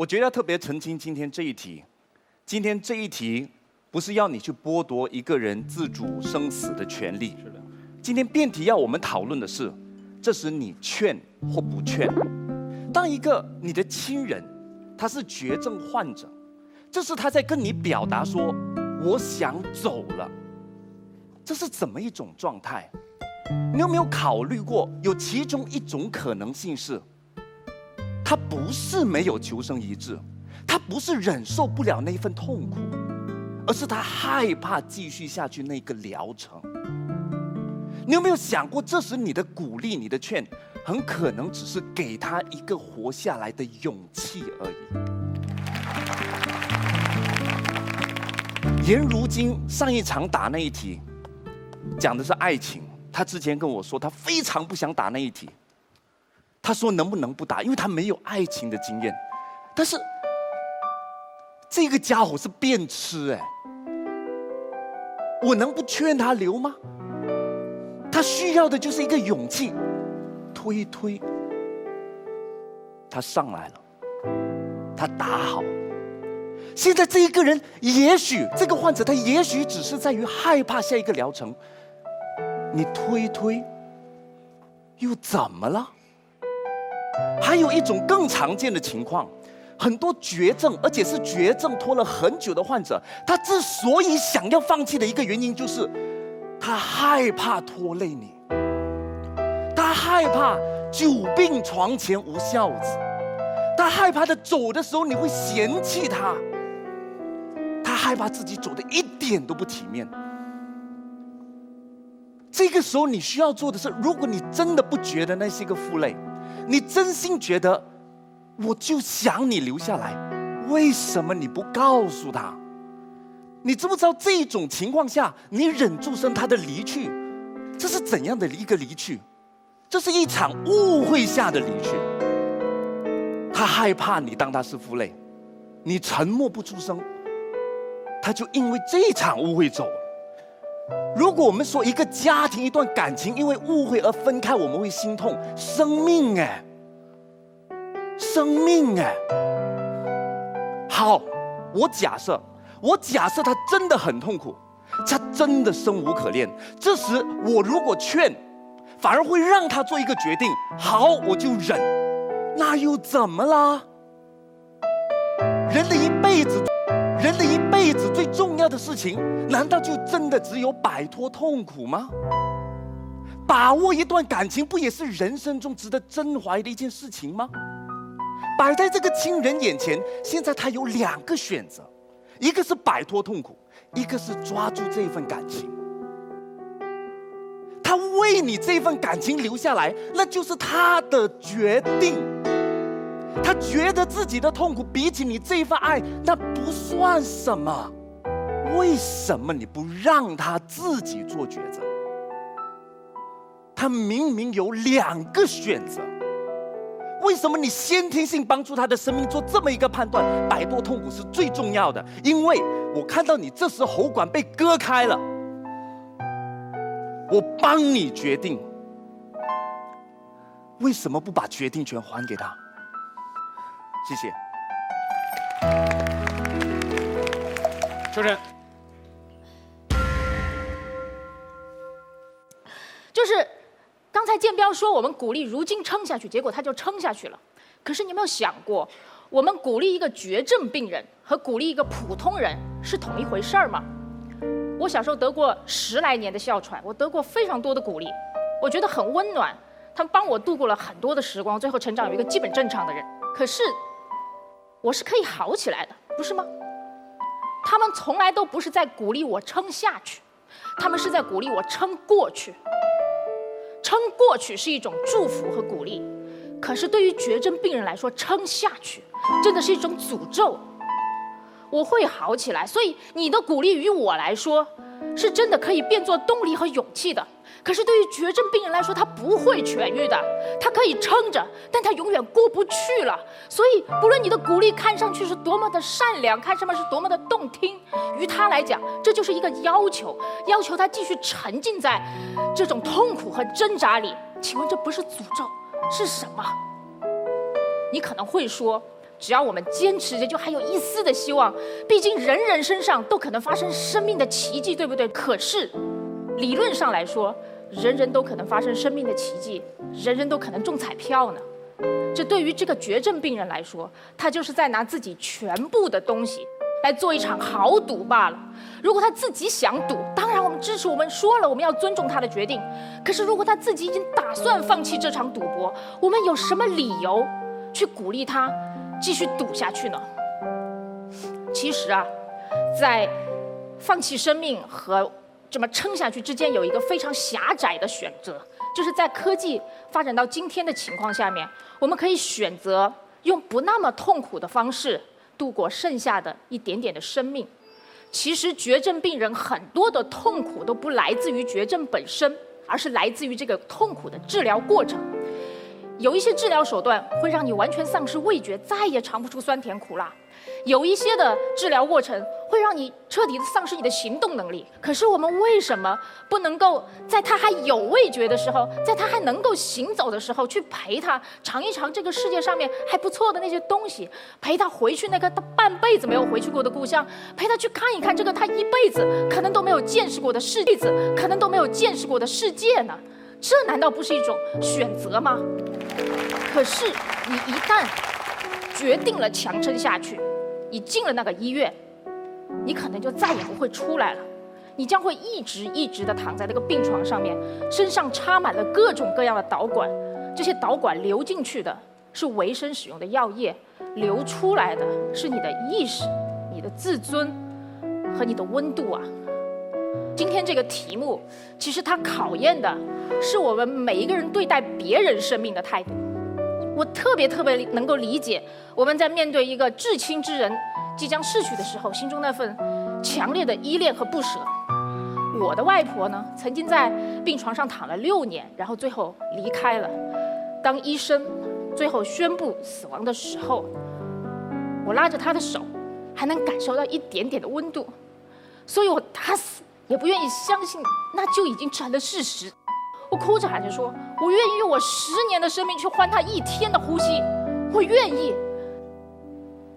我觉得要特别澄清今天这一题。今天这一题不是要你去剥夺一个人自主生死的权利。是的。今天辩题要我们讨论的是，这时你劝或不劝。当一个你的亲人，他是绝症患者，这是他在跟你表达说我想走了，这是怎么一种状态？你有没有考虑过，有其中一种可能性是，他不是没有求生意志。他不是忍受不了那份痛苦，而是他害怕继续下去那个疗程。你有没有想过，这时你的鼓励、你的劝，很可能只是给他一个活下来的勇气而已？颜如晶上一场打那一题，讲的是爱情。他之前跟我说，他非常不想打那一题。他说能不能不打，因为他没有爱情的经验。但是。这个家伙是变痴哎！我能不劝他留吗？他需要的就是一个勇气，推一推，他上来了，他打好。现在这一个人，也许这个患者他也许只是在于害怕下一个疗程，你推推，又怎么了？还有一种更常见的情况。很多绝症，而且是绝症拖了很久的患者，他之所以想要放弃的一个原因，就是他害怕拖累你，他害怕久病床前无孝子，他害怕他走的时候你会嫌弃他，他害怕自己走的一点都不体面。这个时候你需要做的是，如果你真的不觉得那是一个负累，你真心觉得。我就想你留下来，为什么你不告诉他？你知不知道这种情况下，你忍住声他的离去，这是怎样的一个离去？这是一场误会下的离去。他害怕你当他是负累，你沉默不出声，他就因为这场误会走了。如果我们说一个家庭、一段感情因为误会而分开，我们会心痛，生命哎。生命哎，好，我假设，我假设他真的很痛苦，他真的生无可恋。这时我如果劝，反而会让他做一个决定。好，我就忍，那又怎么啦？人的一辈子，人的一辈子最重要的事情，难道就真的只有摆脱痛苦吗？把握一段感情，不也是人生中值得珍怀的一件事情吗？摆在这个亲人眼前，现在他有两个选择，一个是摆脱痛苦，一个是抓住这份感情。他为你这份感情留下来，那就是他的决定。他觉得自己的痛苦比起你这份爱，那不算什么。为什么你不让他自己做抉择？他明明有两个选择。为什么你先天性帮助他的生命做这么一个判断？摆脱痛苦是最重要的，因为我看到你这时喉管被割开了，我帮你决定。为什么不把决定权还给他？谢谢。秋晨，就是。刚才建彪说我们鼓励如今撑下去，结果他就撑下去了。可是你有没有想过，我们鼓励一个绝症病人和鼓励一个普通人是同一回事儿吗？我小时候得过十来年的哮喘，我得过非常多的鼓励，我觉得很温暖，他们帮我度过了很多的时光，最后成长有一个基本正常的人。可是我是可以好起来的，不是吗？他们从来都不是在鼓励我撑下去，他们是在鼓励我撑过去。撑过去是一种祝福和鼓励，可是对于绝症病人来说，撑下去真的是一种诅咒。我会好起来，所以你的鼓励于我来说，是真的可以变作动力和勇气的。可是对于绝症病人来说，他不会痊愈的。他可以撑着，但他永远过不去了。所以，不论你的鼓励看上去是多么的善良，看上面是多么的动听，于他来讲，这就是一个要求，要求他继续沉浸在这种痛苦和挣扎里。请问，这不是诅咒是什么？你可能会说，只要我们坚持着，就还有一丝的希望。毕竟人人身上都可能发生生命的奇迹，对不对？可是，理论上来说，人人都可能发生生命的奇迹，人人都可能中彩票呢。这对于这个绝症病人来说，他就是在拿自己全部的东西来做一场豪赌罢了。如果他自己想赌，当然我们支持，我们说了我们要尊重他的决定。可是如果他自己已经打算放弃这场赌博，我们有什么理由去鼓励他继续赌下去呢？其实啊，在放弃生命和这么撑下去之间，有一个非常狭窄的选择。就是在科技发展到今天的情况下面，我们可以选择用不那么痛苦的方式度过剩下的一点点的生命。其实绝症病人很多的痛苦都不来自于绝症本身，而是来自于这个痛苦的治疗过程。有一些治疗手段会让你完全丧失味觉，再也尝不出酸甜苦辣。有一些的治疗过程会让你彻底的丧失你的行动能力，可是我们为什么不能够在他还有味觉的时候，在他还能够行走的时候，去陪他尝一尝这个世界上面还不错的那些东西，陪他回去那个他半辈子没有回去过的故乡，陪他去看一看这个他一辈子可能都没有见识过的世界，可能都没有见识过的世界呢？这难道不是一种选择吗？可是你一旦决定了强撑下去。你进了那个医院，你可能就再也不会出来了。你将会一直一直的躺在那个病床上面，身上插满了各种各样的导管。这些导管流进去的是维生使用的药液，流出来的是你的意识、你的自尊和你的温度啊。今天这个题目，其实它考验的是我们每一个人对待别人生命的态度。我特别特别能够理解，我们在面对一个至亲之人即将逝去的时候，心中那份强烈的依恋和不舍。我的外婆呢，曾经在病床上躺了六年，然后最后离开了。当医生最后宣布死亡的时候，我拉着她的手，还能感受到一点点的温度，所以我打死也不愿意相信，那就已经成了事实。我哭着喊着说：“我愿意用我十年的生命去换他一天的呼吸，我愿意。”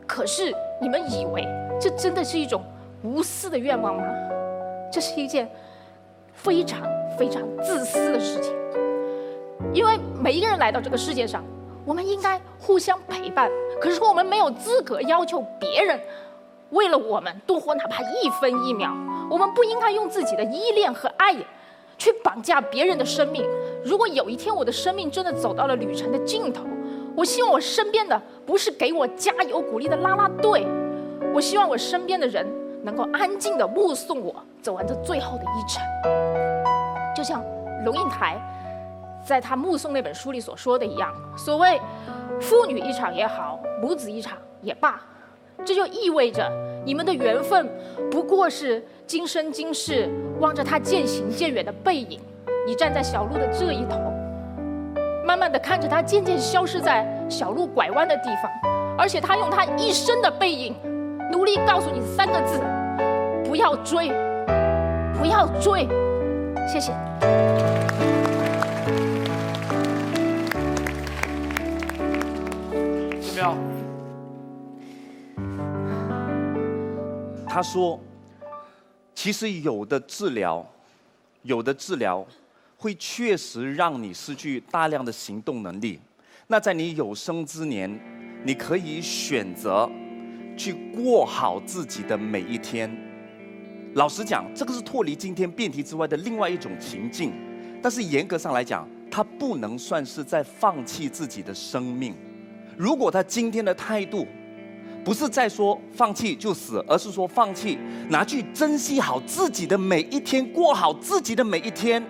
可是你们以为这真的是一种无私的愿望吗？这是一件非常非常自私的事情。因为每一个人来到这个世界上，我们应该互相陪伴。可是我们没有资格要求别人为了我们多活哪怕一分一秒。我们不应该用自己的依恋和爱。去绑架别人的生命。如果有一天我的生命真的走到了旅程的尽头，我希望我身边的不是给我加油鼓励的啦啦队，我希望我身边的人能够安静的目送我走完这最后的一程。就像龙应台在他目送那本书里所说的一样，所谓父女一场也好，母子一场也罢，这就意味着你们的缘分不过是。今生今世，望着他渐行渐远的背影，你站在小路的这一头，慢慢的看着他渐渐消失在小路拐弯的地方，而且他用他一生的背影，努力告诉你三个字：不要追，不要追。谢谢。金彪，他说。其实有的治疗，有的治疗，会确实让你失去大量的行动能力。那在你有生之年，你可以选择去过好自己的每一天。老实讲，这个是脱离今天辩题之外的另外一种情境。但是严格上来讲，他不能算是在放弃自己的生命。如果他今天的态度，不是在说放弃就死，而是说放弃，拿去珍惜好自己的每一天，过好自己的每一天。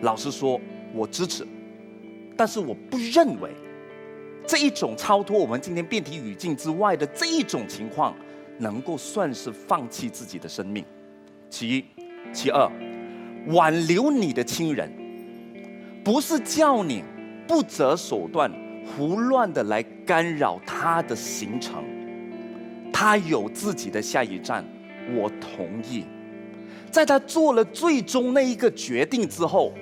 老实说，我支持，但是我不认为这一种超脱我们今天辩题语境之外的这一种情况，能够算是放弃自己的生命。其一，其二，挽留你的亲人，不是叫你不择手段、胡乱的来干扰他的行程。他有自己的下一站，我同意。在他做了最终那一个决定之后，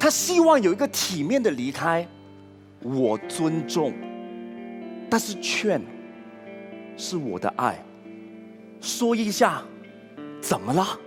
他希望有一个体面的离开，我尊重。但是劝，是我的爱。说一下，怎么了？